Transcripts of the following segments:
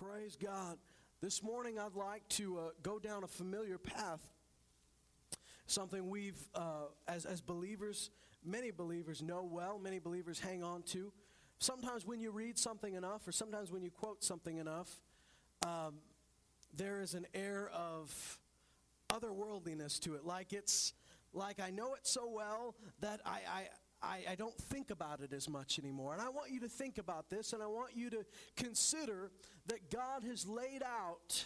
Praise God. This morning I'd like to uh, go down a familiar path. Something we've, uh, as, as believers, many believers know well, many believers hang on to. Sometimes when you read something enough, or sometimes when you quote something enough, um, there is an air of otherworldliness to it. Like it's, like I know it so well that I, I I, don't think about it as much anymore. And I want you to think about this, and I want you to consider that God has laid out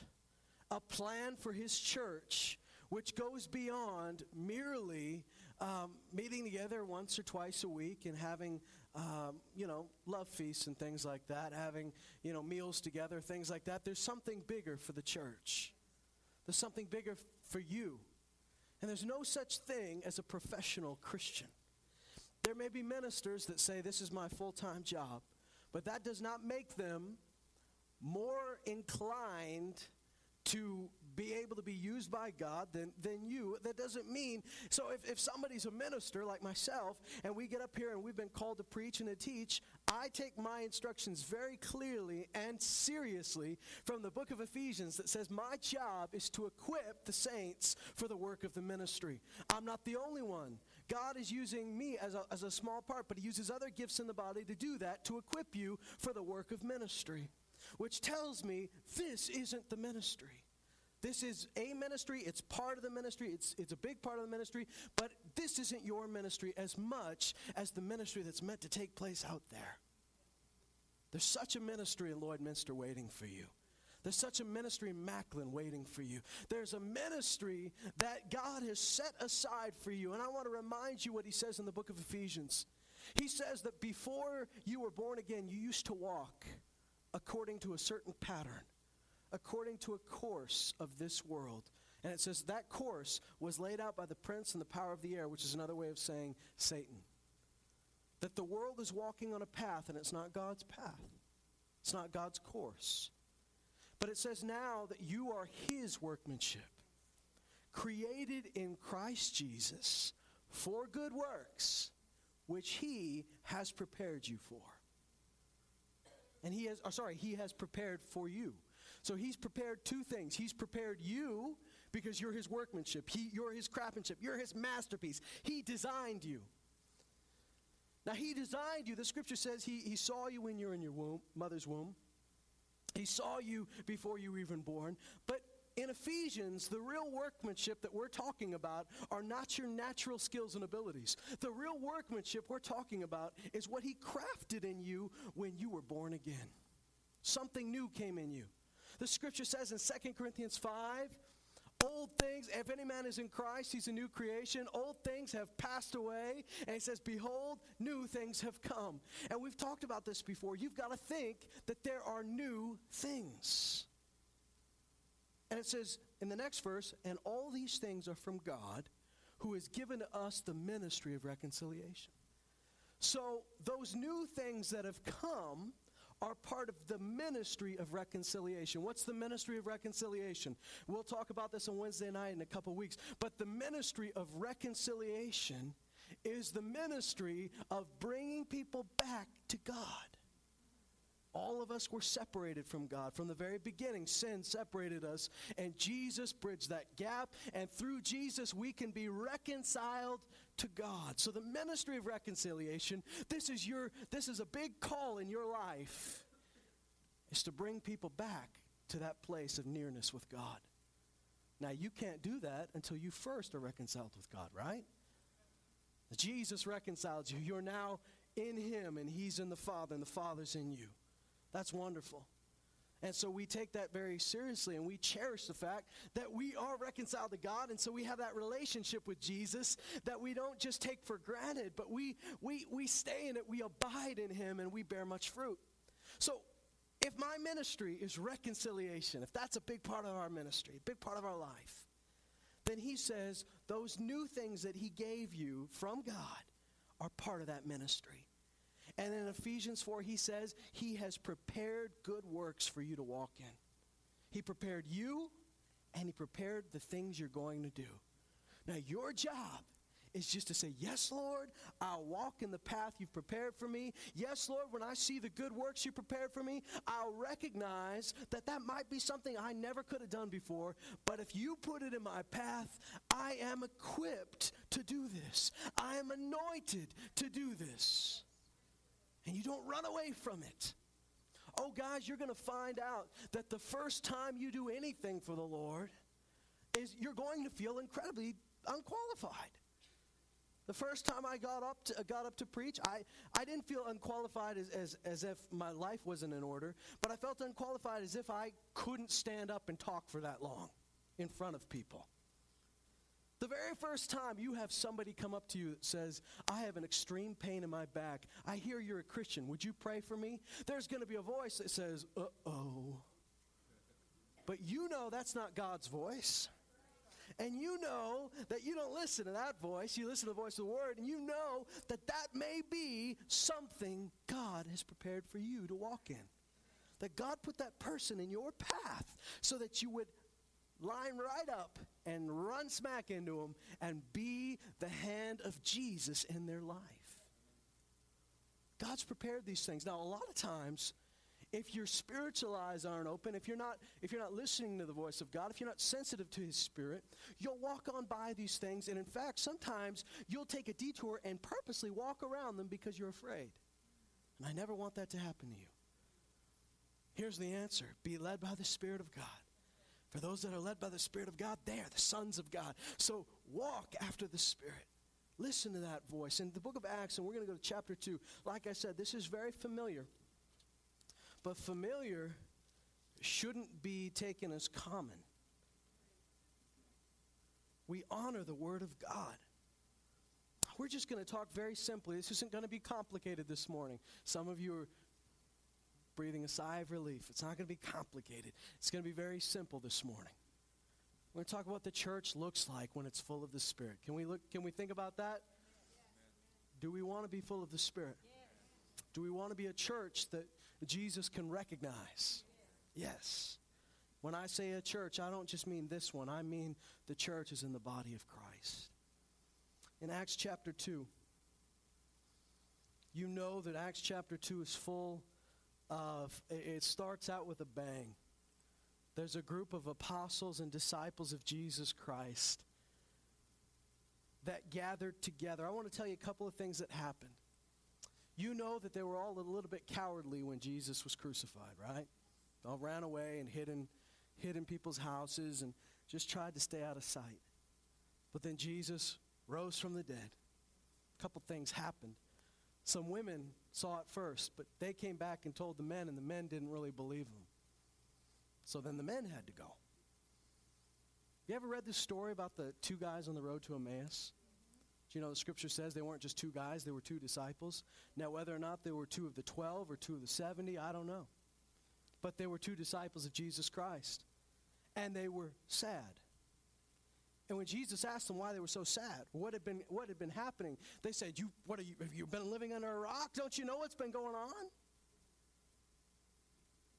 a plan for His church which goes beyond merely um, meeting together once or twice a week and having, um, you know, love feasts and things like that, having, you know, meals together, things like that. There's something bigger for the church. There's something bigger for you. And there's no such thing as a professional Christian. There may be ministers that say, This is my full time job, but that does not make them more inclined to be able to be used by God than, than you. That doesn't mean, so if, if somebody's a minister like myself, and we get up here and we've been called to preach and to teach, I take my instructions very clearly and seriously from the book of Ephesians that says, My job is to equip the saints for the work of the ministry. I'm not the only one. God is using me as a, as a small part, but He uses other gifts in the body to do that, to equip you for the work of ministry, which tells me this isn't the ministry. This is a ministry, it's part of the ministry, it's, it's a big part of the ministry, but this isn't your ministry as much as the ministry that's meant to take place out there. There's such a ministry in Lloydminster waiting for you. There's such a ministry in Macklin waiting for you. There's a ministry that God has set aside for you. And I want to remind you what he says in the book of Ephesians. He says that before you were born again, you used to walk according to a certain pattern, according to a course of this world. And it says that course was laid out by the prince and the power of the air, which is another way of saying Satan. That the world is walking on a path and it's not God's path, it's not God's course. But it says now that you are his workmanship, created in Christ Jesus for good works, which he has prepared you for. And he has, oh, sorry, he has prepared for you. So he's prepared two things. He's prepared you because you're his workmanship. He, you're his craftsmanship. You're his masterpiece. He designed you. Now, he designed you. The scripture says he, he saw you when you were in your womb, mother's womb. He saw you before you were even born. But in Ephesians, the real workmanship that we're talking about are not your natural skills and abilities. The real workmanship we're talking about is what He crafted in you when you were born again. Something new came in you. The scripture says in 2 Corinthians 5 Old things, if any man is in Christ, he's a new creation. Old things have passed away. And he says, Behold, new things have come. And we've talked about this before. You've got to think that there are new things. And it says in the next verse, and all these things are from God who has given to us the ministry of reconciliation. So those new things that have come are part of the ministry of reconciliation. What's the ministry of reconciliation? We'll talk about this on Wednesday night in a couple weeks. But the ministry of reconciliation is the ministry of bringing people back to God. All of us were separated from God. From the very beginning, sin separated us, and Jesus bridged that gap. And through Jesus, we can be reconciled to God. So the ministry of reconciliation, this is your this is a big call in your life is to bring people back to that place of nearness with God. Now you can't do that until you first are reconciled with God, right? Jesus reconciles you. You're now in him and he's in the Father and the Father's in you. That's wonderful. And so we take that very seriously and we cherish the fact that we are reconciled to God. And so we have that relationship with Jesus that we don't just take for granted, but we, we, we stay in it, we abide in Him, and we bear much fruit. So if my ministry is reconciliation, if that's a big part of our ministry, a big part of our life, then He says those new things that He gave you from God are part of that ministry. And in Ephesians 4, he says, He has prepared good works for you to walk in. He prepared you, and He prepared the things you're going to do. Now, your job is just to say, Yes, Lord, I'll walk in the path you've prepared for me. Yes, Lord, when I see the good works you prepared for me, I'll recognize that that might be something I never could have done before. But if you put it in my path, I am equipped to do this. I am anointed to do this. And you don't run away from it. Oh, guys, you're going to find out that the first time you do anything for the Lord is you're going to feel incredibly unqualified. The first time I got up to, uh, got up to preach, I, I didn't feel unqualified as, as, as if my life wasn't in order, but I felt unqualified as if I couldn't stand up and talk for that long in front of people. The very first time you have somebody come up to you that says, I have an extreme pain in my back. I hear you're a Christian. Would you pray for me? There's going to be a voice that says, uh oh. But you know that's not God's voice. And you know that you don't listen to that voice. You listen to the voice of the word, and you know that that may be something God has prepared for you to walk in. That God put that person in your path so that you would line right up and run smack into them and be the hand of Jesus in their life. God's prepared these things. Now, a lot of times, if your spiritual eyes aren't open, if you're not if you're not listening to the voice of God, if you're not sensitive to his spirit, you'll walk on by these things and in fact, sometimes you'll take a detour and purposely walk around them because you're afraid. And I never want that to happen to you. Here's the answer. Be led by the spirit of God. For those that are led by the Spirit of God, they are the sons of God. So walk after the Spirit. Listen to that voice. In the book of Acts, and we're going to go to chapter 2, like I said, this is very familiar. But familiar shouldn't be taken as common. We honor the Word of God. We're just going to talk very simply. This isn't going to be complicated this morning. Some of you are breathing a sigh of relief. It's not going to be complicated. It's going to be very simple this morning. We're going to talk about what the church looks like when it's full of the Spirit. Can we look? Can we think about that? Do we want to be full of the Spirit? Do we want to be a church that Jesus can recognize? Yes. When I say a church, I don't just mean this one. I mean the church is in the body of Christ. In Acts chapter 2, you know that Acts chapter 2 is full of, it starts out with a bang. There's a group of apostles and disciples of Jesus Christ that gathered together. I want to tell you a couple of things that happened. You know that they were all a little bit cowardly when Jesus was crucified, right? They all ran away and hid in, hid in people's houses and just tried to stay out of sight. But then Jesus rose from the dead. A couple things happened. Some women saw it first, but they came back and told the men, and the men didn't really believe them. So then the men had to go. You ever read this story about the two guys on the road to Emmaus? Do you know the scripture says they weren't just two guys, they were two disciples? Now, whether or not they were two of the 12 or two of the 70, I don't know. But they were two disciples of Jesus Christ. And they were sad. And when Jesus asked them why they were so sad, what had been, what had been happening, they said, you, what are you, have you been living under a rock? Don't you know what's been going on?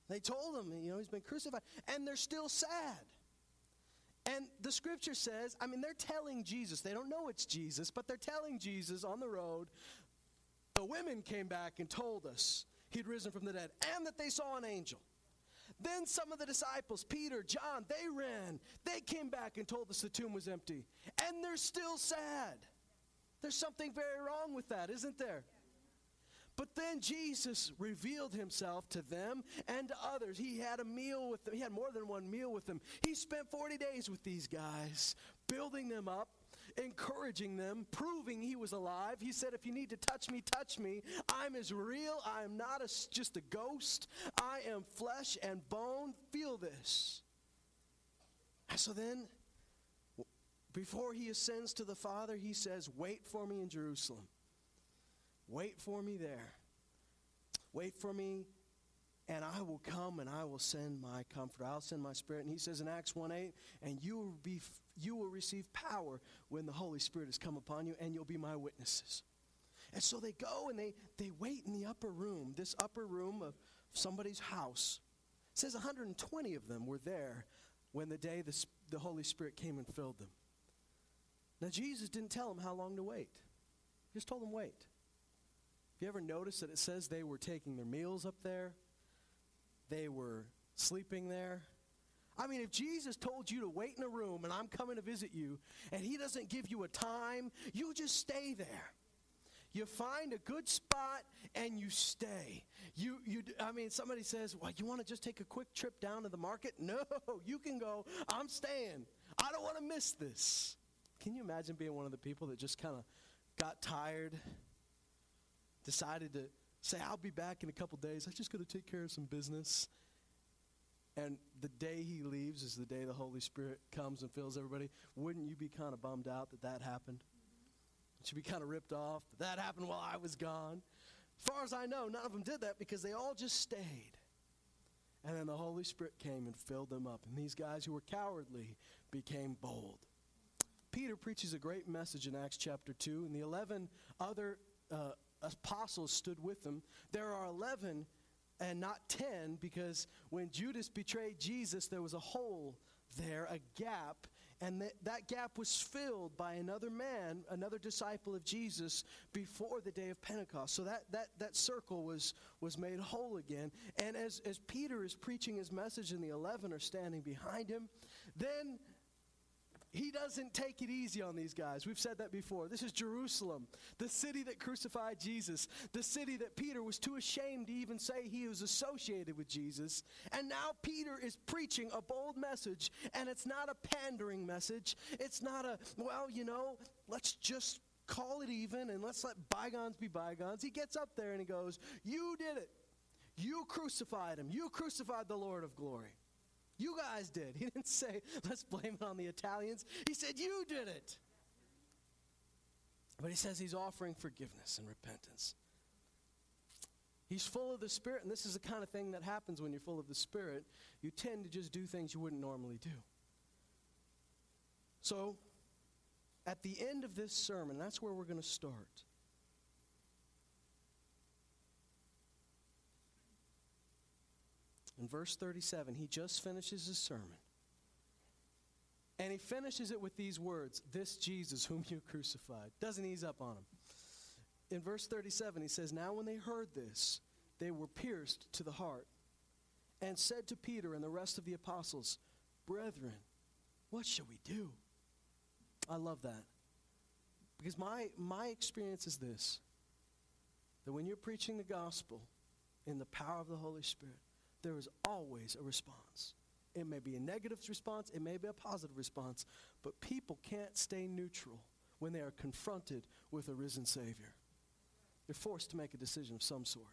They told him, you know, he's been crucified. And they're still sad. And the scripture says, I mean, they're telling Jesus, they don't know it's Jesus, but they're telling Jesus on the road, the women came back and told us he'd risen from the dead and that they saw an angel. Then some of the disciples, Peter, John, they ran. They came back and told us the tomb was empty. And they're still sad. There's something very wrong with that, isn't there? But then Jesus revealed himself to them and to others. He had a meal with them. He had more than one meal with them. He spent 40 days with these guys, building them up, encouraging them, proving he was alive. He said, If you need to touch me, touch me. I'm as real. I am not a, just a ghost. I am flesh and bone. Feel this. And so then, before he ascends to the Father, he says, Wait for me in Jerusalem. Wait for me there. Wait for me and I will come and I will send my comfort. I'll send my spirit. And he says in Acts 1 8, and you will, be, you will receive power when the Holy Spirit has come upon you, and you'll be my witnesses. And so they go and they, they wait in the upper room, this upper room of somebody's house. It says 120 of them were there when the day the, the Holy Spirit came and filled them. Now, Jesus didn't tell them how long to wait, he just told them wait. Have you ever noticed that it says they were taking their meals up there? They were sleeping there. I mean, if Jesus told you to wait in a room and I'm coming to visit you and he doesn't give you a time, you just stay there. You find a good spot and you stay. You, you, I mean, somebody says, well, you want to just take a quick trip down to the market? No, you can go. I'm staying. I don't want to miss this. Can you imagine being one of the people that just kind of got tired, decided to say, I'll be back in a couple days. I'm just going to take care of some business. And the day he leaves is the day the Holy Spirit comes and fills everybody. Wouldn't you be kind of bummed out that that happened? You should be kind of ripped off. That that happened while I was gone. As far as I know, none of them did that because they all just stayed. And then the Holy Spirit came and filled them up. And these guys who were cowardly became bold. Peter preaches a great message in Acts chapter 2, and the 11 other uh, apostles stood with him. There are 11 and not 10 because when Judas betrayed Jesus, there was a hole there, a gap, and that, that gap was filled by another man, another disciple of Jesus before the day of Pentecost. So that, that, that circle was, was made whole again. And as, as Peter is preaching his message and the 11 are standing behind him, then he doesn't take it easy on these guys. We've said that before. This is Jerusalem, the city that crucified Jesus, the city that Peter was too ashamed to even say he was associated with Jesus. And now Peter is preaching a bold message, and it's not a pandering message. It's not a, well, you know, let's just call it even and let's let bygones be bygones. He gets up there and he goes, You did it. You crucified him. You crucified the Lord of glory. You guys did. He didn't say, let's blame it on the Italians. He said, you did it. But he says he's offering forgiveness and repentance. He's full of the Spirit, and this is the kind of thing that happens when you're full of the Spirit. You tend to just do things you wouldn't normally do. So, at the end of this sermon, that's where we're going to start. In verse 37, he just finishes his sermon. And he finishes it with these words This Jesus whom you crucified. Doesn't ease up on him. In verse 37, he says, Now when they heard this, they were pierced to the heart and said to Peter and the rest of the apostles, Brethren, what shall we do? I love that. Because my, my experience is this that when you're preaching the gospel in the power of the Holy Spirit, there is always a response. It may be a negative response, it may be a positive response, but people can't stay neutral when they are confronted with a risen Savior. They're forced to make a decision of some sort.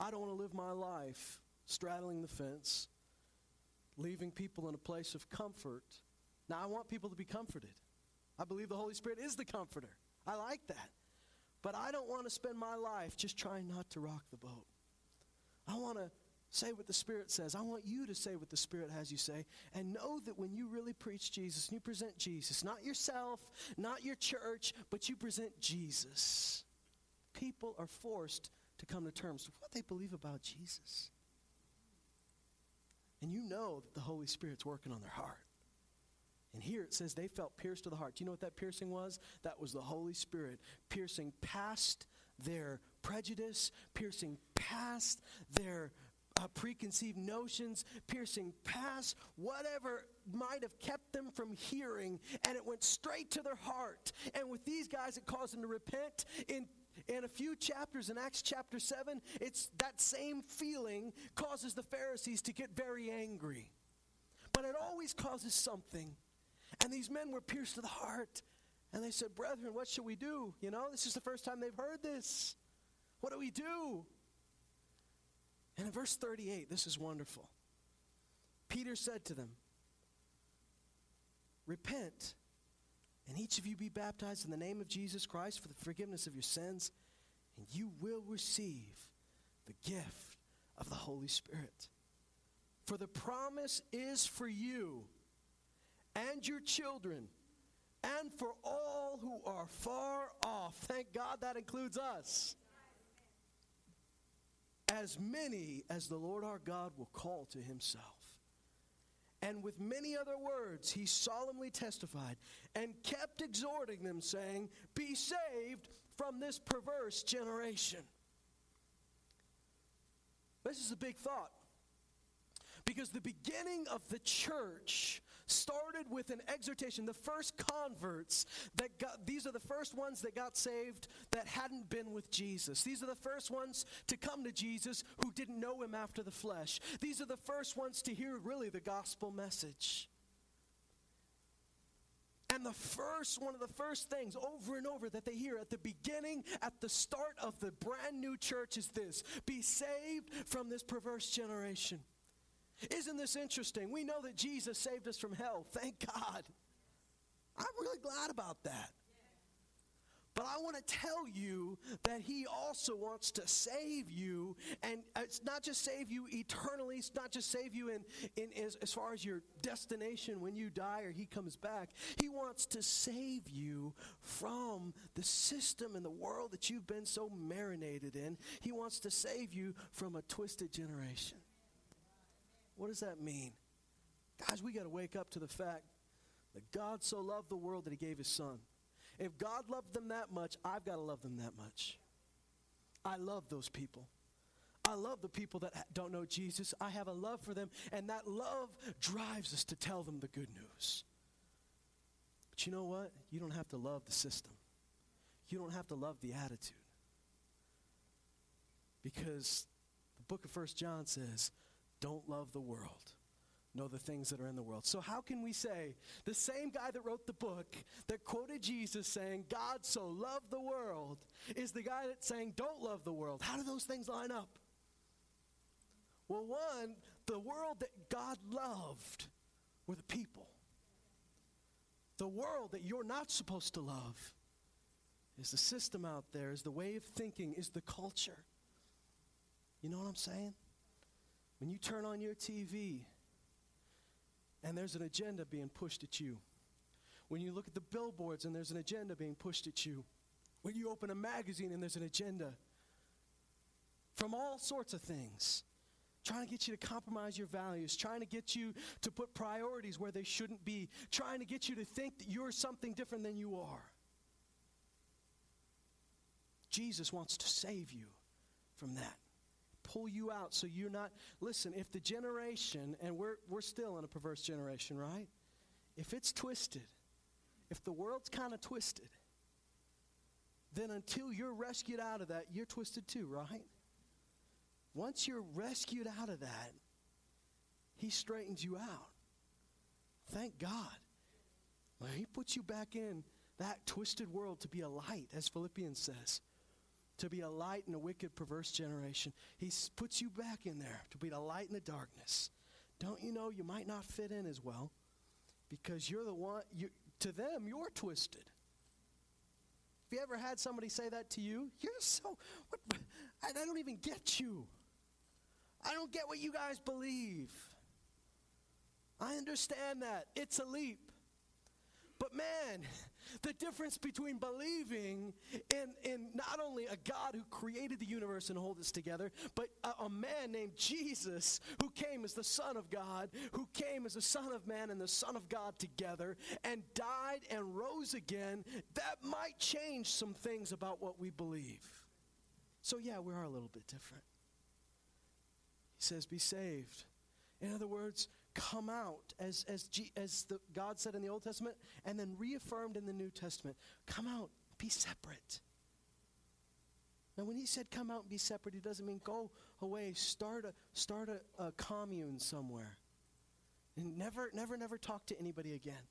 I don't want to live my life straddling the fence, leaving people in a place of comfort. Now, I want people to be comforted. I believe the Holy Spirit is the comforter. I like that. But I don't want to spend my life just trying not to rock the boat. I want to Say what the Spirit says. I want you to say what the Spirit has you say. And know that when you really preach Jesus and you present Jesus, not yourself, not your church, but you present Jesus, people are forced to come to terms with what they believe about Jesus. And you know that the Holy Spirit's working on their heart. And here it says they felt pierced to the heart. Do you know what that piercing was? That was the Holy Spirit piercing past their prejudice, piercing past their uh, preconceived notions, piercing past whatever might have kept them from hearing, and it went straight to their heart. And with these guys, it caused them to repent. In in a few chapters in Acts chapter 7, it's that same feeling causes the Pharisees to get very angry. But it always causes something. And these men were pierced to the heart. And they said, Brethren, what shall we do? You know, this is the first time they've heard this. What do we do? And in verse 38, this is wonderful. Peter said to them, Repent, and each of you be baptized in the name of Jesus Christ for the forgiveness of your sins, and you will receive the gift of the Holy Spirit. For the promise is for you and your children and for all who are far off. Thank God that includes us as many as the Lord our God will call to himself. And with many other words, he solemnly testified and kept exhorting them, saying, Be saved from this perverse generation. This is a big thought. Because the beginning of the church started with an exhortation. The first converts that got, these are the first ones that got saved that hadn't been with Jesus. These are the first ones to come to Jesus who didn't know him after the flesh. These are the first ones to hear really the gospel message. And the first, one of the first things over and over that they hear at the beginning, at the start of the brand new church is this be saved from this perverse generation. Isn't this interesting? We know that Jesus saved us from hell. Thank God. I'm really glad about that. But I want to tell you that He also wants to save you. And it's not just save you eternally, it's not just save you in, in as, as far as your destination when you die or He comes back. He wants to save you from the system and the world that you've been so marinated in. He wants to save you from a twisted generation. What does that mean? Guys, we got to wake up to the fact that God so loved the world that He gave His Son. If God loved them that much, I've got to love them that much. I love those people. I love the people that don't know Jesus. I have a love for them, and that love drives us to tell them the good news. But you know what? You don't have to love the system, you don't have to love the attitude. Because the book of First John says, don't love the world know the things that are in the world. So, how can we say the same guy that wrote the book that quoted Jesus saying, God so loved the world, is the guy that's saying, don't love the world? How do those things line up? Well, one, the world that God loved were the people. The world that you're not supposed to love is the system out there, is the way of thinking, is the culture. You know what I'm saying? When you turn on your TV, and there's an agenda being pushed at you. When you look at the billboards and there's an agenda being pushed at you. When you open a magazine and there's an agenda from all sorts of things. Trying to get you to compromise your values, trying to get you to put priorities where they shouldn't be, trying to get you to think that you're something different than you are. Jesus wants to save you from that pull you out so you're not. Listen, if the generation, and we're, we're still in a perverse generation, right? If it's twisted, if the world's kind of twisted, then until you're rescued out of that, you're twisted too, right? Once you're rescued out of that, He straightens you out. Thank God. Well, he puts you back in that twisted world to be a light, as Philippians says to be a light in a wicked, perverse generation. He puts you back in there to be the light in the darkness. Don't you know you might not fit in as well because you're the one, you, to them, you're twisted. Have you ever had somebody say that to you? You're so, what, I, I don't even get you. I don't get what you guys believe. I understand that. It's a leap. But man, the difference between believing in, in not only a God who created the universe and hold us together, but a, a, man named Jesus who came as the Son of God, who came as the Son of Man and the Son of God together, and died and rose again, that might change some things about what we believe. So, yeah, we are a little bit different. He says, Be saved. In other words, come out, as, as, G, as the, God said in the Old Testament, and then reaffirmed in the New Testament. Come out, be separate. Now, when he said come out and be separate, he doesn't mean go away, start a, start a, a commune somewhere. And never, never, never talk to anybody again.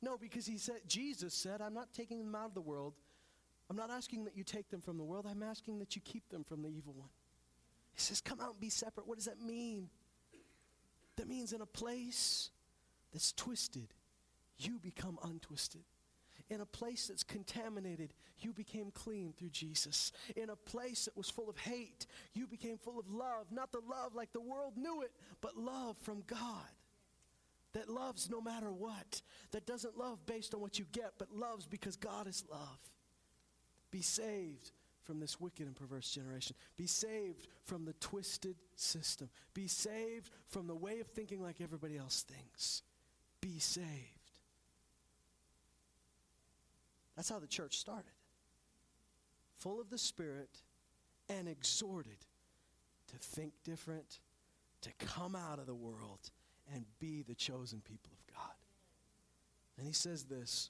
No, because he said, Jesus said, I'm not taking them out of the world. I'm not asking that you take them from the world. I'm asking that you keep them from the evil one. He says, Come out and be separate. What does that mean? That means in a place that's twisted, you become untwisted. In a place that's contaminated, you became clean through Jesus. In a place that was full of hate, you became full of love. Not the love like the world knew it, but love from God. That loves no matter what. That doesn't love based on what you get, but loves because God is love. Be saved from this wicked and perverse generation. Be saved from the twisted system. Be saved from the way of thinking like everybody else thinks. Be saved. That's how the church started. Full of the Spirit and exhorted to think different, to come out of the world and be the chosen people of God. And he says this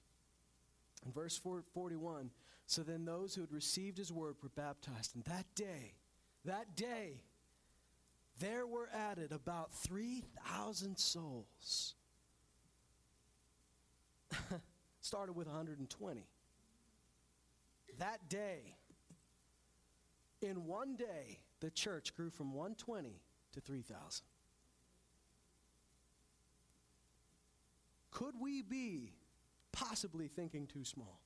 in verse 41 So then those who had received his word were baptized. And that day, that day, there were added about 3,000 souls. Started with 120. That day, in one day, the church grew from 120 to 3,000. Could we be possibly thinking too small?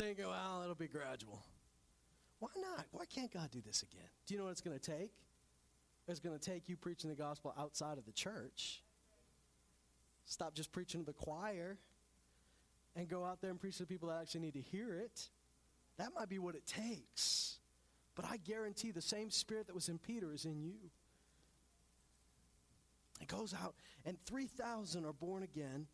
Thinking, oh, well, it'll be gradual. Why not? Why can't God do this again? Do you know what it's going to take? It's going to take you preaching the gospel outside of the church. Stop just preaching to the choir and go out there and preach to the people that actually need to hear it. That might be what it takes. But I guarantee the same spirit that was in Peter is in you. It goes out, and 3,000 are born again.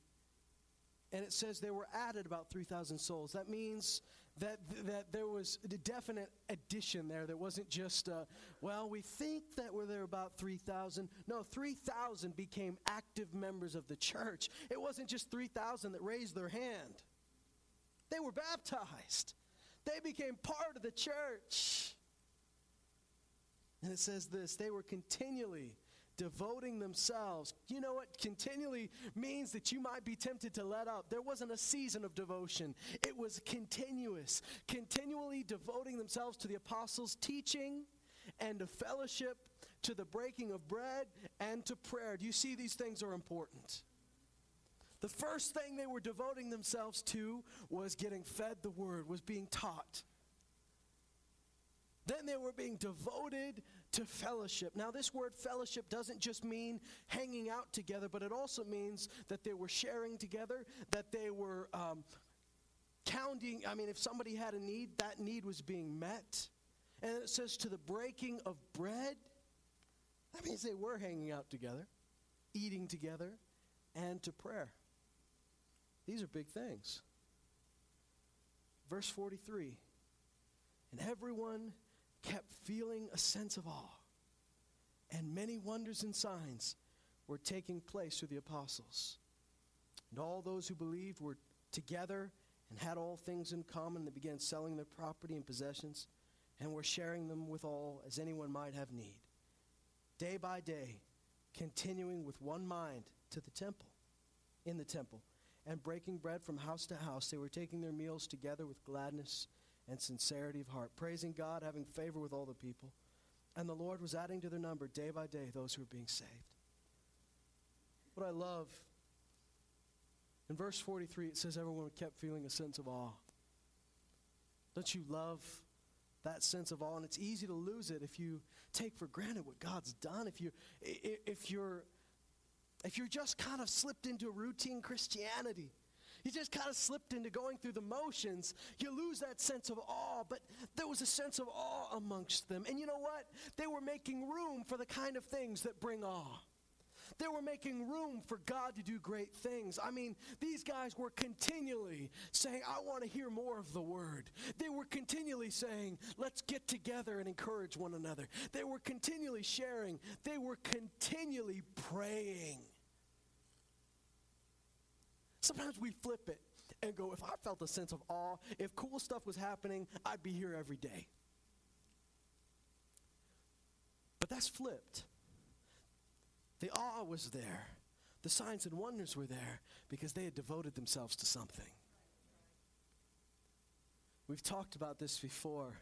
And it says there were added about 3,000 souls. That means that, that there was a definite addition there. There wasn't just, uh, well, we think that we're there about 3,000. No, 3,000 became active members of the church. It wasn't just 3,000 that raised their hand, they were baptized, they became part of the church. And it says this they were continually devoting themselves. You know what? Continually means that you might be tempted to let up. There wasn't a season of devotion, it was continuous. Continually devoting themselves to the apostles' teaching and to fellowship, to the breaking of bread, and to prayer. Do you see these things are important? The first thing they were devoting themselves to was getting fed the word, was being taught. Then they were being devoted to fellowship. Now, this word fellowship doesn't just mean hanging out together, but it also means that they were sharing together, that they were um, counting. I mean, if somebody had a need, that need was being met. And it says to the breaking of bread. That means they were hanging out together, eating together, and to prayer. These are big things. Verse 43 And everyone kept feeling a sense of awe, and many wonders and signs were taking place through the apostles. And all those who believed were together and had all things in common. They began selling their property and possessions and were sharing them with all as anyone might have need. Day by day, continuing with one mind to the temple, in the temple, and breaking bread from house to house, they were taking their meals together with gladness and sincerity of heart, praising God, having favor with all the people. And the Lord was adding to their number day by day those who were being saved. What I love, in verse 43, it says everyone kept feeling a sense of awe. Don't you love that sense of awe? And it's easy to lose it if you take for granted what God's done. If you if you're if you're just kind of slipped into routine Christianity you just kind of slipped into going through the motions, you lose that sense of awe. But there was a sense of awe amongst them. And you know what? They were making room for the kind of things that bring awe. They were making room for God to do great things. I mean, these guys were continually saying, I want to hear more of the word. They were continually saying, let's get together and encourage one another. They were continually sharing, they were continually praying. Sometimes we flip it and go, if I felt a sense of awe, if cool stuff was happening, I'd be here every day. But that's flipped. The awe was there, the signs and wonders were there because they had devoted themselves to something. We've talked about this before.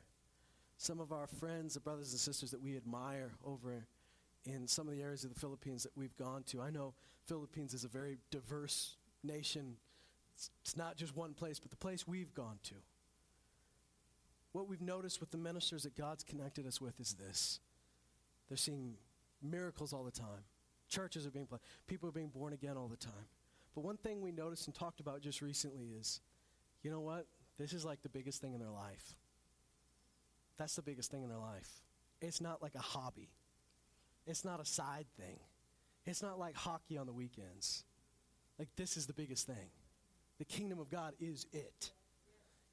Some of our friends, the brothers and sisters that we admire over in some of the areas of the Philippines that we've gone to. I know Philippines is a very diverse nation. It's, not just one place, but the place we've gone to. What we've noticed with the ministers that God's connected us with is this they're seeing miracles all the time. Churches are being planted. People are being born again all the time. But one thing we noticed and talked about just recently is you know what? this is like the biggest thing in their life. That's the biggest thing in their life. It's not like a hobby, it's not a side thing. It's not like hockey on the weekends. Like, this is the biggest thing. The kingdom of God is it.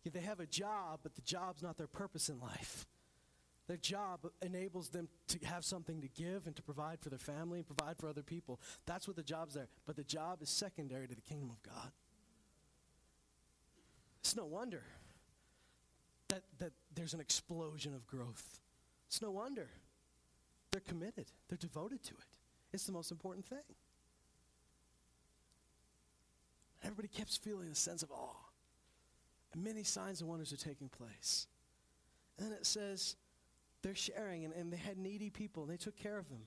Yeah, they have a job, but the job's not their purpose in life. Their job enables them to have something to give and to provide for their family and provide for other people. That's what the job's there. But the job is secondary to the kingdom of God. It's no wonder that, that there's an explosion of growth. It's no wonder. They're committed, they're devoted to it. It's the most important thing. Everybody kept feeling a sense of awe. And many signs and wonders are taking place. And then it says they're sharing, and, and they had needy people, and they took care of them.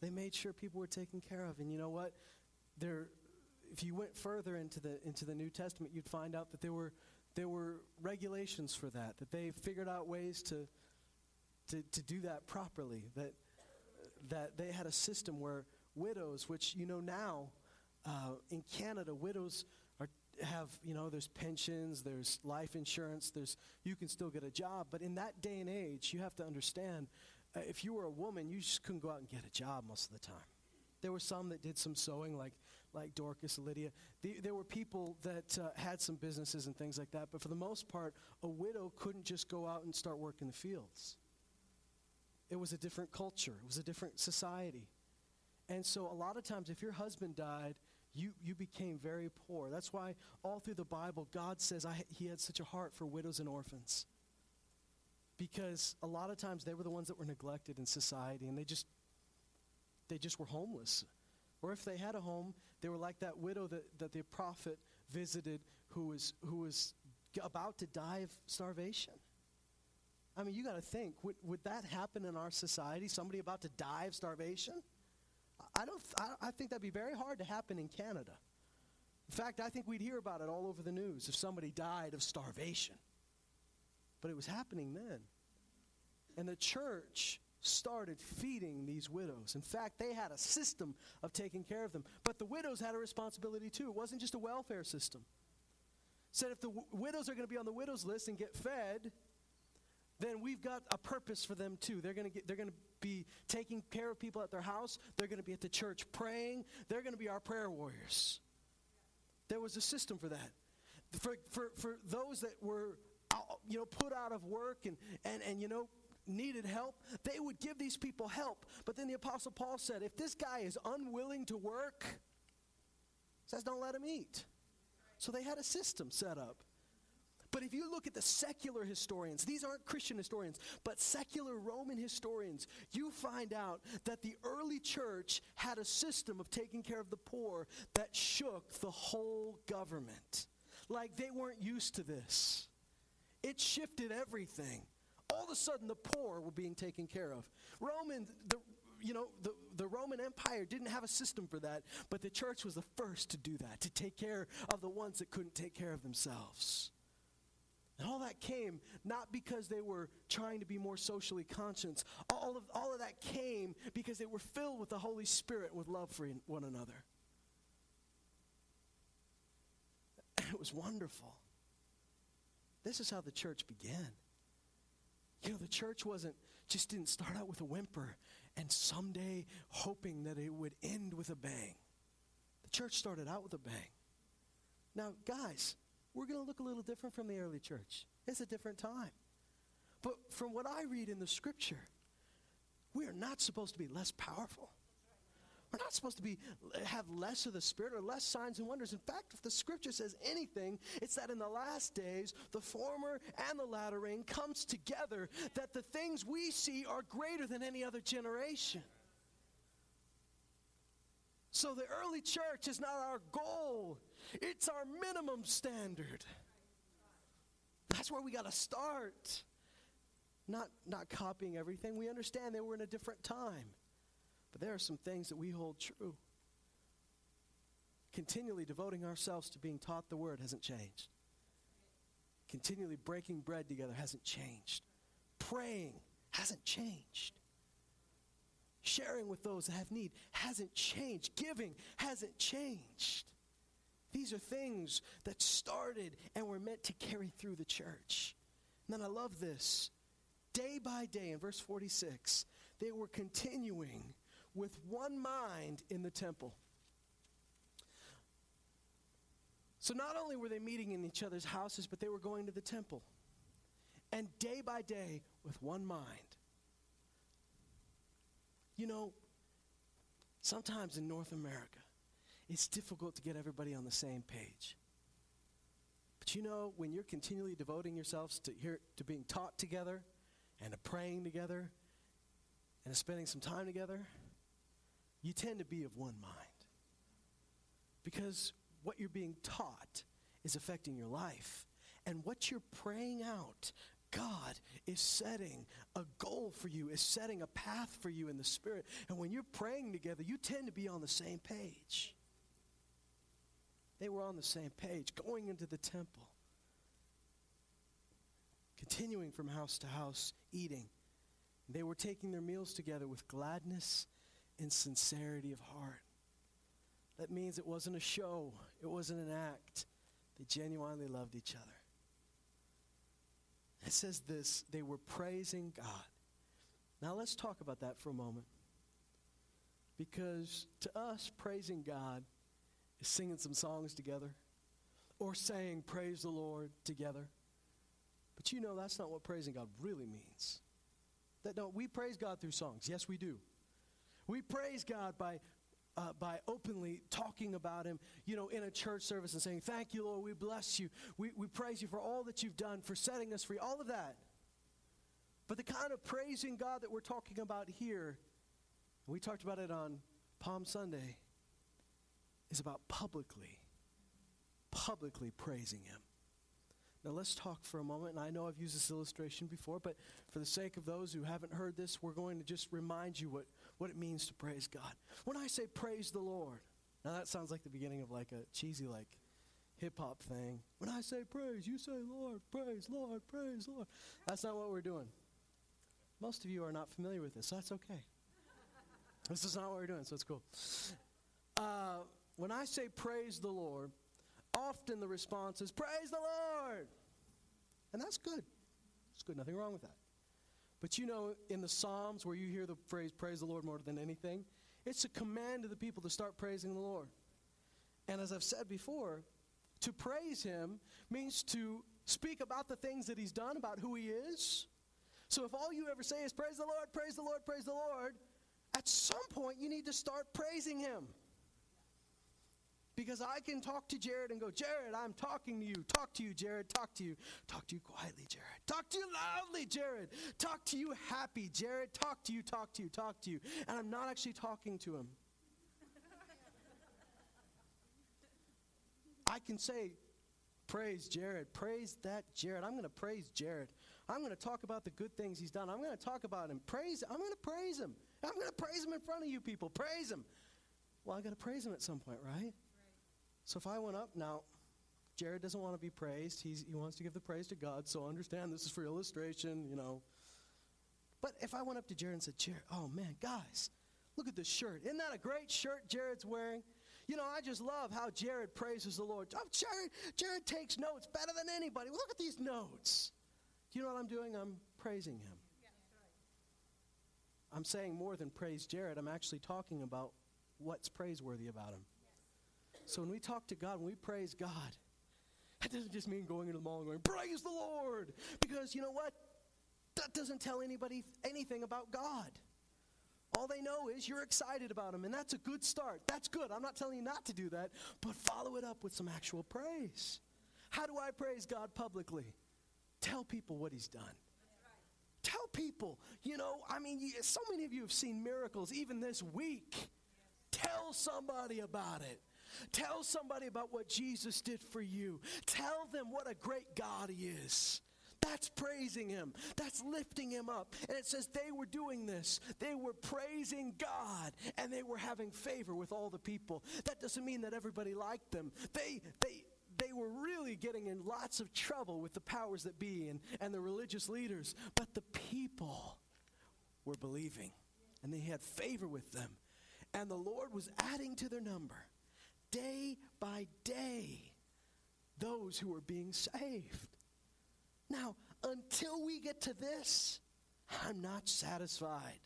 They made sure people were taken care of. And you know what? There, if you went further into the, into the New Testament, you'd find out that there were, there were regulations for that, that they figured out ways to, to, to do that properly, that that they had a system where widows, which you know now uh, in Canada, widows are, have, you know, there's pensions, there's life insurance, there's, you can still get a job. But in that day and age, you have to understand uh, if you were a woman, you just couldn't go out and get a job most of the time. There were some that did some sewing, like, like Dorcas, Lydia. The, there were people that uh, had some businesses and things like that. But for the most part, a widow couldn't just go out and start working the fields. It was a different culture, it was a different society. And so, a lot of times, if your husband died, you, you became very poor. That's why, all through the Bible, God says I, He had such a heart for widows and orphans. Because a lot of times they were the ones that were neglected in society and they just, they just were homeless. Or if they had a home, they were like that widow that, that the prophet visited who was, who was about to die of starvation. I mean, you got to think would, would that happen in our society? Somebody about to die of starvation? I don't. I, I think that'd be very hard to happen in Canada. In fact, I think we'd hear about it all over the news if somebody died of starvation. But it was happening then. And the church started feeding these widows. In fact, they had a system of taking care of them. But the widows had a responsibility too. It wasn't just a welfare system. Said if the w- widows are going to be on the widows list and get fed, then we've got a purpose for them too. They're going to they're going to be taking care of people at their house. They're going to be at the church praying. They're going to be our prayer warriors. There was a system for that. For for for those that were you know put out of work and and and you know needed help, they would give these people help. But then the apostle Paul said, if this guy is unwilling to work, says don't let him eat. So they had a system set up. But if you look at the secular historians, these aren't Christian historians, but secular Roman historians, you find out that the early church had a system of taking care of the poor that shook the whole government. Like they weren't used to this. It shifted everything. All of a sudden, the poor were being taken care of. Roman, the, you know, the, the Roman Empire didn't have a system for that, but the church was the first to do that, to take care of the ones that couldn't take care of themselves. And all that came not because they were trying to be more socially conscious. All of, all of that came because they were filled with the Holy Spirit with love for one another. It was wonderful. This is how the church began. You know, the church wasn't just didn't start out with a whimper and someday hoping that it would end with a bang. The church started out with a bang. Now, guys, we're going to look a little different from the early church. It's a different time. But from what I read in the scripture, we are not supposed to be less powerful. We're not supposed to be have less of the spirit or less signs and wonders. In fact, if the scripture says anything, it's that in the last days the former and the latter rain comes together that the things we see are greater than any other generation. So the early church is not our goal, it's our minimum standard. That's where we got to start. Not, not copying everything. We understand that we're in a different time. But there are some things that we hold true. Continually devoting ourselves to being taught the word hasn't changed. Continually breaking bread together hasn't changed. Praying hasn't changed. Sharing with those that have need hasn't changed. Giving hasn't changed. These are things that started and were meant to carry through the church. And then I love this. Day by day, in verse 46, they were continuing with one mind in the temple. So not only were they meeting in each other's houses, but they were going to the temple. And day by day, with one mind. You know, sometimes in North America, it's difficult to get everybody on the same page. But you know, when you're continually devoting yourselves to, here, to being taught together and to praying together and to spending some time together, you tend to be of one mind. Because what you're being taught is affecting your life. And what you're praying out, God is setting a goal for you, is setting a path for you in the Spirit. And when you're praying together, you tend to be on the same page. They were on the same page, going into the temple, continuing from house to house, eating. They were taking their meals together with gladness and sincerity of heart. That means it wasn't a show, it wasn't an act. They genuinely loved each other. It says this they were praising God. Now let's talk about that for a moment. Because to us, praising God is singing some songs together or saying praise the Lord together. But you know that's not what praising God really means. That no, we praise God through songs. Yes, we do. We praise God by uh, by openly talking about him, you know, in a church service and saying, Thank you, Lord, we bless you. We, we praise you for all that you've done, for setting us free, all of that. But the kind of praising God that we're talking about here, we talked about it on Palm Sunday, is about publicly, publicly praising him. Now, let's talk for a moment. And I know I've used this illustration before, but for the sake of those who haven't heard this, we're going to just remind you what, what it means to praise God. When I say praise the Lord, now that sounds like the beginning of like a cheesy, like hip hop thing. When I say praise, you say Lord, praise, Lord, praise, Lord. That's not what we're doing. Most of you are not familiar with this, so that's okay. this is not what we're doing, so it's cool. Uh, when I say praise the Lord, often the response is, Praise the Lord! And that's good. It's good, nothing wrong with that. But you know, in the Psalms where you hear the phrase, Praise the Lord more than anything, it's a command to the people to start praising the Lord. And as I've said before, to praise Him means to speak about the things that He's done, about who He is. So if all you ever say is, Praise the Lord, praise the Lord, praise the Lord, at some point you need to start praising Him. Because I can talk to Jared and go, Jared, I'm talking to you. Talk to you, Jared. Talk to you. Talk to you quietly, Jared. Talk to you loudly, Jared. Talk to you happy, Jared. Talk to you, talk to you, talk to you. And I'm not actually talking to him. I can say, Praise Jared. Praise that Jared. I'm going to praise Jared. I'm going to talk about the good things he's done. I'm going to talk about him. Praise. I'm going to praise him. I'm going to praise him in front of you people. Praise him. Well, I got to praise him at some point, right? So if I went up now, Jared doesn't want to be praised. He's, he wants to give the praise to God. So understand this is for illustration, you know. But if I went up to Jared and said, Jared, oh man, guys, look at this shirt. Isn't that a great shirt Jared's wearing? You know, I just love how Jared praises the Lord. Oh, Jared, Jared takes notes better than anybody. look at these notes. Do you know what I'm doing? I'm praising him. I'm saying more than praise Jared. I'm actually talking about what's praiseworthy about him. So when we talk to God, when we praise God, that doesn't just mean going into the mall and going, Praise the Lord! Because you know what? That doesn't tell anybody anything about God. All they know is you're excited about Him, and that's a good start. That's good. I'm not telling you not to do that, but follow it up with some actual praise. How do I praise God publicly? Tell people what He's done. Tell people, you know, I mean, so many of you have seen miracles even this week. Tell somebody about it. Tell somebody about what Jesus did for you. Tell them what a great God He is. That's praising Him. That's lifting Him up. And it says they were doing this. They were praising God and they were having favor with all the people. That doesn't mean that everybody liked them. They, they, they were really getting in lots of trouble with the powers that be and, and the religious leaders. But the people were believing and they had favor with them. And the Lord was adding to their number day by day those who are being saved. Now, until we get to this, I'm not satisfied.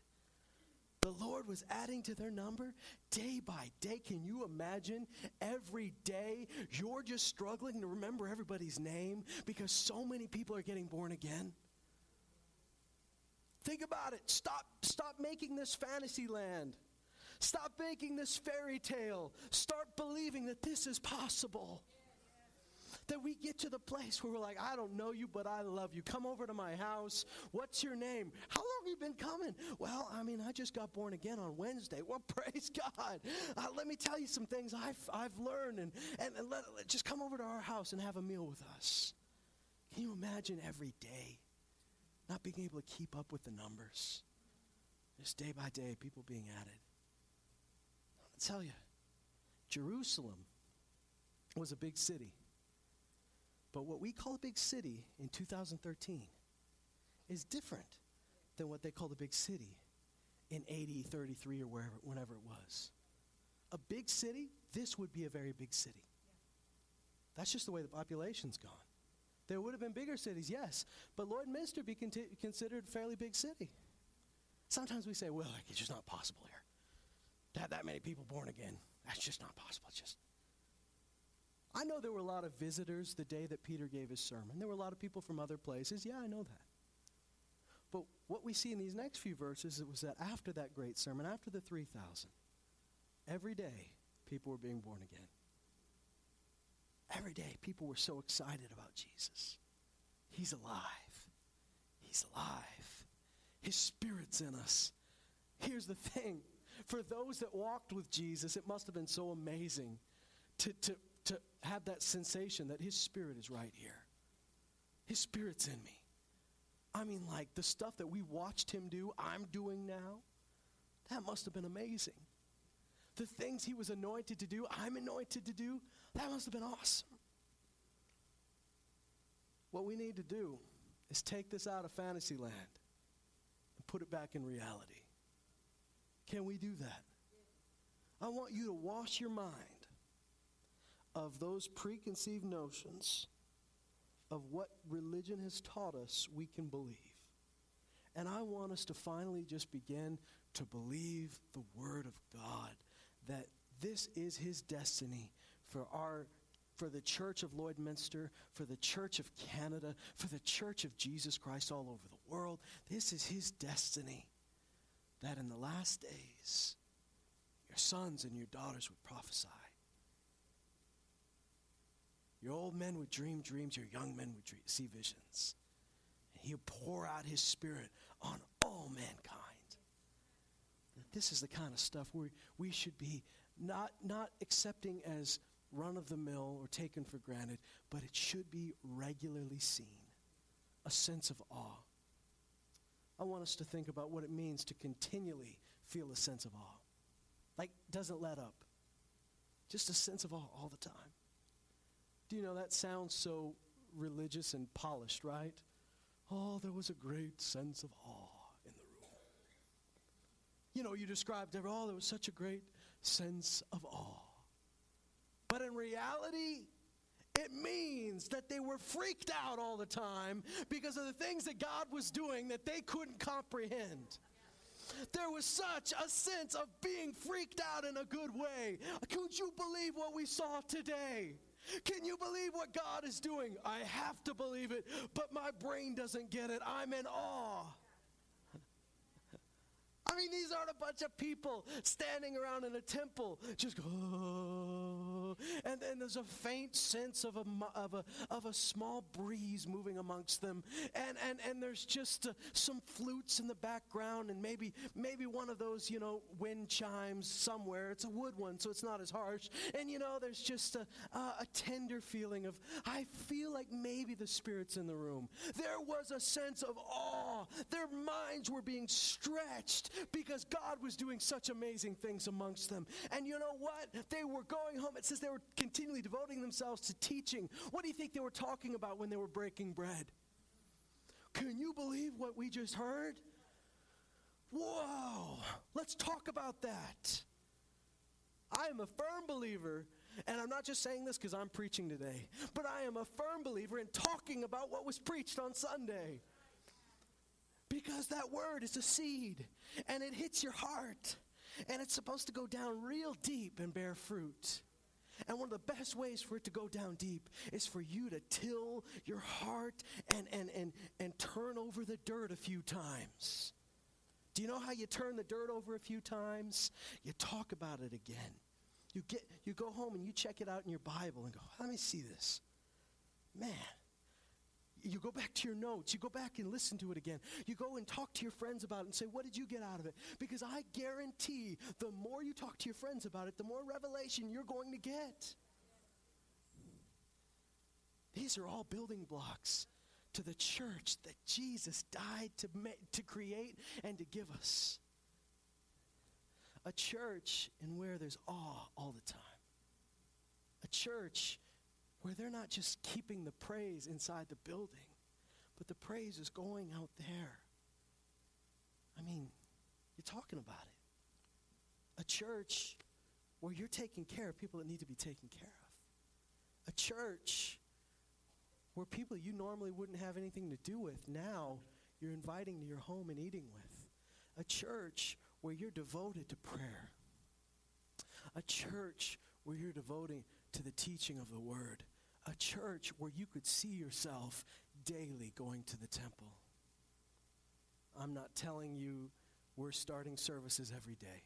The Lord was adding to their number day by day. Can you imagine every day you're just struggling to remember everybody's name because so many people are getting born again? Think about it. Stop, stop making this fantasy land. Stop making this fairy tale. Start believing that this is possible. That we get to the place where we're like, I don't know you, but I love you. Come over to my house. What's your name? How long have you been coming? Well, I mean, I just got born again on Wednesday. Well, praise God. Uh, let me tell you some things I've, I've learned, and, and, and let, let, just come over to our house and have a meal with us. Can you imagine every day not being able to keep up with the numbers? Just day by day, people being added. I'll tell you, Jerusalem was a big city. But what we call a big city in 2013 is different than what they call the big city in 80, 33, or wherever, whenever it was. A big city, this would be a very big city. That's just the way the population's gone. There would have been bigger cities, yes, but Lloydminster be conti- considered a fairly big city. Sometimes we say, well, like, it's just not possible here. To have that many people born again, that's just not possible. It's just I know there were a lot of visitors the day that Peter gave his sermon. There were a lot of people from other places. Yeah, I know that. But what we see in these next few verses it was that after that great sermon, after the 3,000, every day people were being born again. Every day people were so excited about Jesus. He's alive. He's alive. His spirit's in us. Here's the thing for those that walked with Jesus, it must have been so amazing to, to to have that sensation that His Spirit is right here. His Spirit's in me. I mean, like the stuff that we watched Him do, I'm doing now. That must have been amazing. The things He was anointed to do, I'm anointed to do, that must have been awesome. What we need to do is take this out of fantasy land and put it back in reality. Can we do that? I want you to wash your mind of those preconceived notions of what religion has taught us we can believe. And I want us to finally just begin to believe the Word of God that this is His destiny for our for the Church of Lloydminster, for the Church of Canada, for the Church of Jesus Christ all over the world. This is His destiny that in the last days your sons and your daughters would prophesy. Your old men would dream dreams, your young men would dream, see visions. And he'll pour out his spirit on all mankind. This is the kind of stuff we, we should be not, not accepting as run of the mill or taken for granted, but it should be regularly seen. A sense of awe. I want us to think about what it means to continually feel a sense of awe. Like, doesn't let up. Just a sense of awe all the time. Do you know that sounds so religious and polished, right? Oh, there was a great sense of awe in the room. You know, you described, it, oh, there was such a great sense of awe. But in reality, it means that they were freaked out all the time because of the things that God was doing that they couldn't comprehend. There was such a sense of being freaked out in a good way. Could you believe what we saw today? Can you believe what God is doing? I have to believe it, but my brain doesn't get it. I'm in awe. I mean, these aren't a bunch of people standing around in a temple just go, oh, and then there's a faint sense of a, of a, of a small breeze moving amongst them, and, and, and there's just uh, some flutes in the background, and maybe, maybe one of those, you know, wind chimes somewhere. It's a wood one, so it's not as harsh. And, you know, there's just a, a tender feeling of, I feel like maybe the Spirit's in the room. There was a sense of awe. Their minds were being stretched because God was doing such amazing things amongst them. And you know what? They were going home. It says they were continually devoting themselves to teaching. What do you think they were talking about when they were breaking bread? Can you believe what we just heard? Whoa, let's talk about that. I am a firm believer And I'm not just saying this because I'm preaching today, but I am a firm believer in talking about what was preached on Sunday. Because that word is a seed and it hits your heart and it's supposed to go down real deep and bear fruit. And one of the best ways for it to go down deep is for you to till your heart and, and, and, and turn over the dirt a few times. Do you know how you turn the dirt over a few times? You talk about it again. You, get, you go home and you check it out in your Bible and go, let me see this. Man, you go back to your notes. You go back and listen to it again. You go and talk to your friends about it and say, What did you get out of it? Because I guarantee the more you talk to your friends about it, the more revelation you're going to get. These are all building blocks to the church that Jesus died to, ma- to create and to give us. A church in where there's awe all the time. A church where they're not just keeping the praise inside the building, but the praise is going out there. I mean, you're talking about it. A church where you're taking care of people that need to be taken care of. A church where people you normally wouldn't have anything to do with, now you're inviting to your home and eating with. A church where you're devoted to prayer. A church where you're devoting to the teaching of the word. A church where you could see yourself daily going to the temple. I'm not telling you we're starting services every day.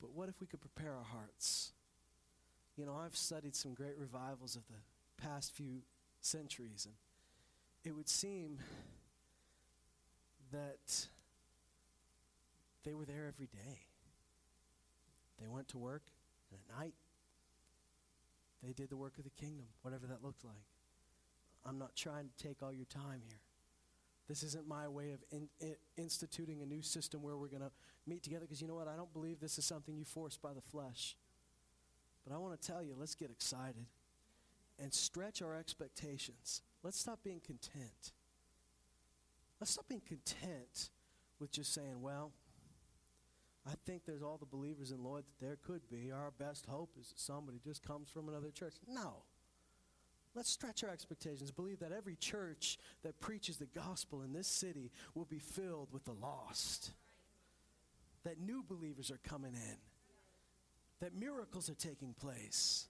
But what if we could prepare our hearts? You know, I've studied some great revivals of the past few centuries, and it would seem that they were there every day. They went to work, and at night, they did the work of the kingdom, whatever that looked like. I'm not trying to take all your time here. This isn't my way of in, in, instituting a new system where we're going to meet together because you know what? I don't believe this is something you force by the flesh. But I want to tell you, let's get excited and stretch our expectations. Let's stop being content. Let's stop being content with just saying, well, I think there's all the believers in Lord that there could be. Our best hope is that somebody just comes from another church. No. Let's stretch our expectations. Believe that every church that preaches the gospel in this city will be filled with the lost. That new believers are coming in that miracles are taking place,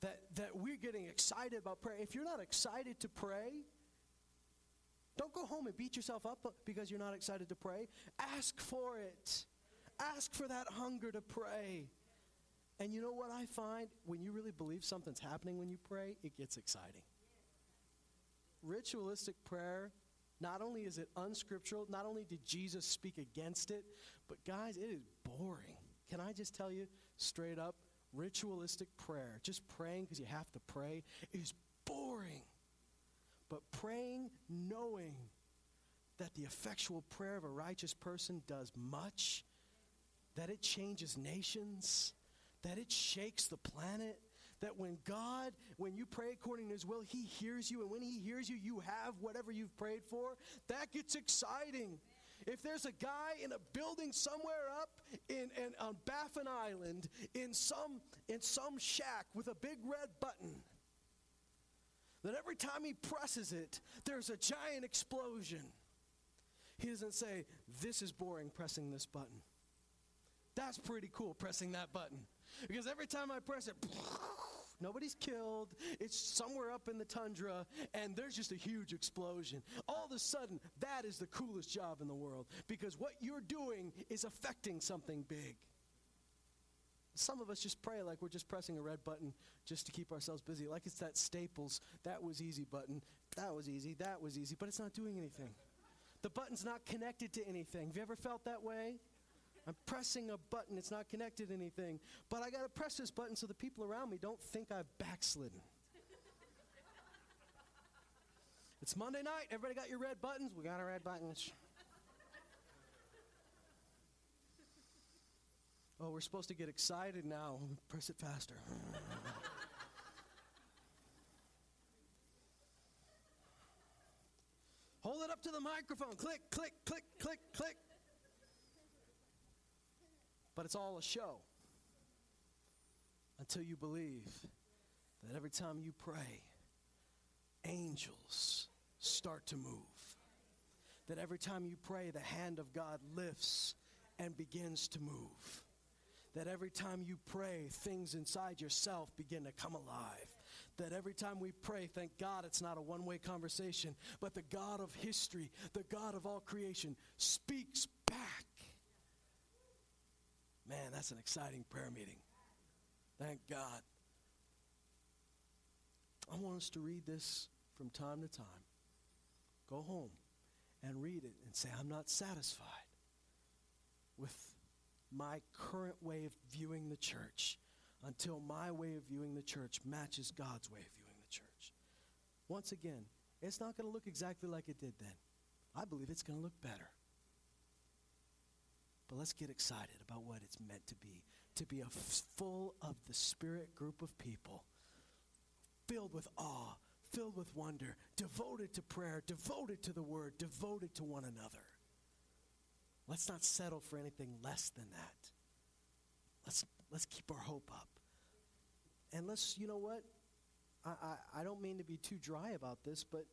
that, that we're getting excited about prayer. If you're not excited to pray, don't go home and beat yourself up because you're not excited to pray. Ask for it. Ask for that hunger to pray. And you know what I find? When you really believe something's happening when you pray, it gets exciting. Ritualistic prayer, not only is it unscriptural, not only did Jesus speak against it, but guys, it is boring. Can I just tell you, straight up, ritualistic prayer, just praying because you have to pray, is boring. But praying knowing that the effectual prayer of a righteous person does much, that it changes nations, that it shakes the planet, that when God, when you pray according to His will, He hears you, and when He hears you, you have whatever you've prayed for, that gets exciting. If there's a guy in a building somewhere up in, in on Baffin Island in some in some shack with a big red button, that every time he presses it, there's a giant explosion. He doesn't say, This is boring pressing this button. That's pretty cool pressing that button. Because every time I press it, Nobody's killed. It's somewhere up in the tundra, and there's just a huge explosion. All of a sudden, that is the coolest job in the world because what you're doing is affecting something big. Some of us just pray like we're just pressing a red button just to keep ourselves busy, like it's that Staples, that was easy button, that was easy, that was easy, but it's not doing anything. The button's not connected to anything. Have you ever felt that way? I'm pressing a button, it's not connected to anything. But I got to press this button so the people around me don't think I've backslidden. it's Monday night. Everybody got your red buttons? We got our red buttons. oh, we're supposed to get excited now. Press it faster. Hold it up to the microphone. Click, click, click, click, click but it's all a show. until you believe that every time you pray, angels start to move. That every time you pray, the hand of God lifts and begins to move. That every time you pray, things inside yourself begin to come alive. That every time we pray, thank God it's not a one way conversation, but the God of history, the God of all creation, speaks back. Man, that's an exciting prayer meeting. Thank God. I want us to read this from time to time. Go home and read it and say, I'm not satisfied with my current way of viewing the church until my way of viewing the church matches God's way of viewing the church. Once again, it's not going to look exactly like it did then. I believe it's going to look better. But let's get excited about what it's meant to be to be a full of the Spirit group of people, filled with awe, filled with wonder, devoted to prayer, devoted to the Word, devoted to one another. Let's not settle for anything less than that. Let's, let's keep our hope up. And let's, you know what? I, I, I don't mean to be too dry about this, but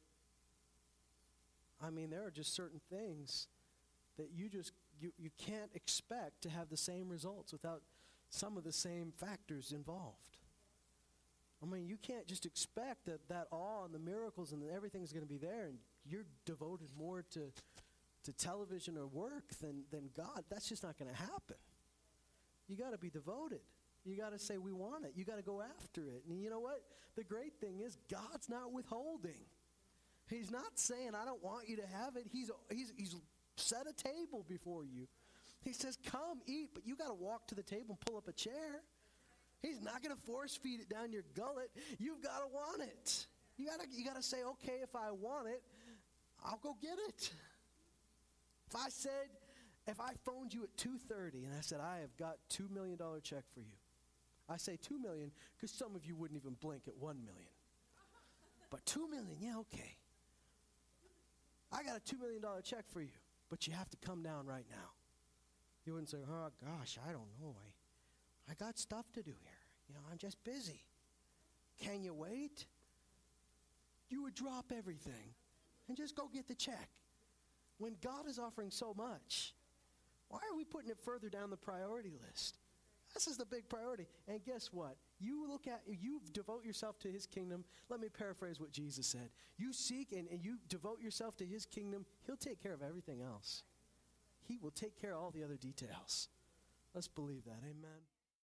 I mean, there are just certain things that you just you, you can't expect to have the same results without some of the same factors involved. I mean, you can't just expect that that awe and the miracles and everything's going to be there, and you're devoted more to to television or work than than God. That's just not going to happen. You got to be devoted. You got to say we want it. You got to go after it. And you know what? The great thing is God's not withholding. He's not saying I don't want you to have it. He's he's he's set a table before you. He says, Come eat, but you got to walk to the table and pull up a chair. He's not going to force feed it down your gullet. You've got to want it. You got to you to say, "Okay, if I want it, I'll go get it." If I said, if I phoned you at 2:30 and I said, "I have got 2 million dollar check for you." I say 2 million cuz some of you wouldn't even blink at 1 million. But 2 million, yeah, okay. I got a $2 million check for you, but you have to come down right now. You wouldn't say, oh gosh, I don't know. I, I got stuff to do here. You know, I'm just busy. Can you wait? You would drop everything and just go get the check. When God is offering so much, why are we putting it further down the priority list? This is the big priority. And guess what? You look at, you devote yourself to his kingdom. Let me paraphrase what Jesus said. You seek and, and you devote yourself to his kingdom, he'll take care of everything else. He will take care of all the other details. Let's believe that. Amen.